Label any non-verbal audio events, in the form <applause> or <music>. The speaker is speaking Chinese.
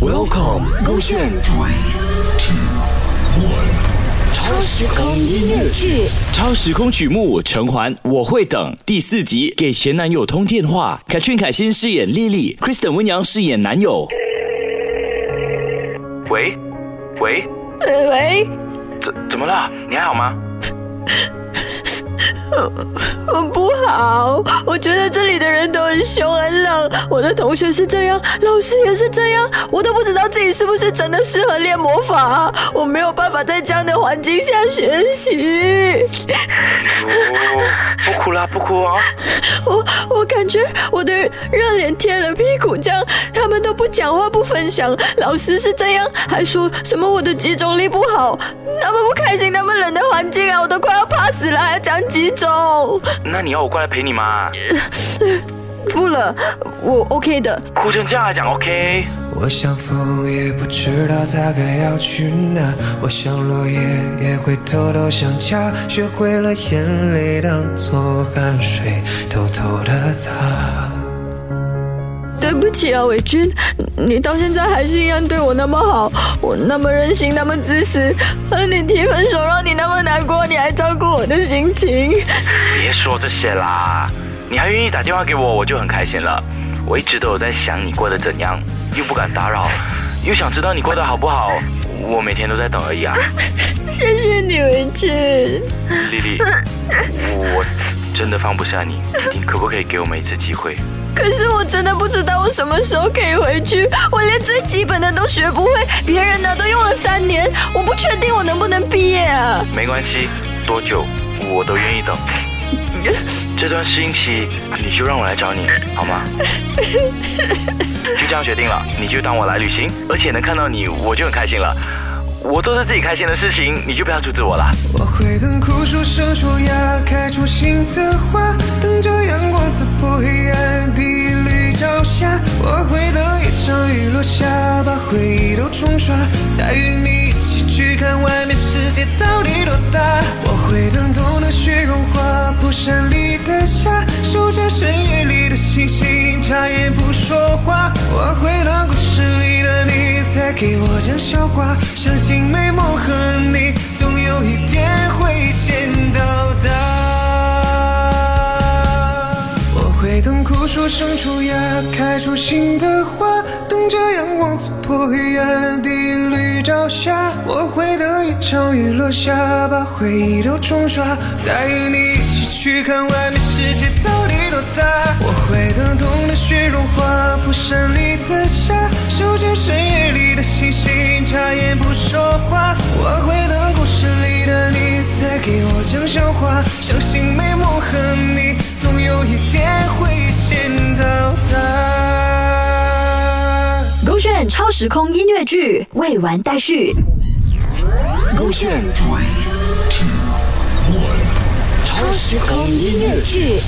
Welcome，勾选。超时空音乐剧，超时空曲目《成环》，我会等第四集。给前男友通电话，凯俊凯欣饰演丽丽，Kristen 温阳饰演男友。喂，喂，呃喂，怎怎么了？你还好吗？我 <laughs> 不好，我觉得这里的人都很凶很冷，我的同学是这样，老师也是这样，我都不知道自己是不是真的适合练魔法，我没有办法在这样的环境下学习。哦，不哭啦，不哭啊！<laughs> 我我感觉我的热脸贴了屁股这样，他们都不讲话不分享，老师是这样，还说什么我的集中力不好，那么不开心，那么冷的环境啊，我都快要怕死了，还要讲集中。那你要我过来陪你吗？不了，我 OK 的。哭成这样还讲 OK？我想风，也不知道它该要去哪。我想落叶，也会偷偷想家。学会了眼泪当作汗水，偷偷的擦。对不起啊，伟君，你到现在还是一样对我那么好，我那么任性，那么自私，和你提分手，让你那么难过，你还照顾我的心情。别说这些啦，你还愿意打电话给我，我就很开心了。我一直都有在想你过得怎样，又不敢打扰，又想知道你过得好不好。我每天都在等而已啊。谢谢你，伟君。丽丽，我真的放不下你，你可不可以给我们一次机会？可是我真的不知道我什么时候可以回去，我连最基本的都学不会，别人呢都用了三年，我不确定我能不能毕业啊。没关系，多久我都愿意等。<laughs> 这段适应期，你就让我来找你好吗？就这样决定了，你就当我来旅行，而且能看到你，我就很开心了。我做着自己开心的事情，你就不要阻止我了。我会等枯树生出芽，开出新的花，落下，把回忆都冲刷，再与你一起去看外面世界到底多大。我会等冬的雪融化，蒲山里的夏，守着深夜里的星星，眨眼不说话。我会等故事里的你，再给我讲笑话，相信美梦和你，总有生出芽，开出新的花，等着阳光刺破黑暗第一缕朝霞。我会等一场雨落下，把回忆都冲刷，再与你一起去看外面世界到底多大。我会等冬的雪融化，铺山里的沙，守着深夜里话，相信美梦和你，总有一天会先到达。勾选超时空音乐剧，未完待续。勾选。超时空音乐剧。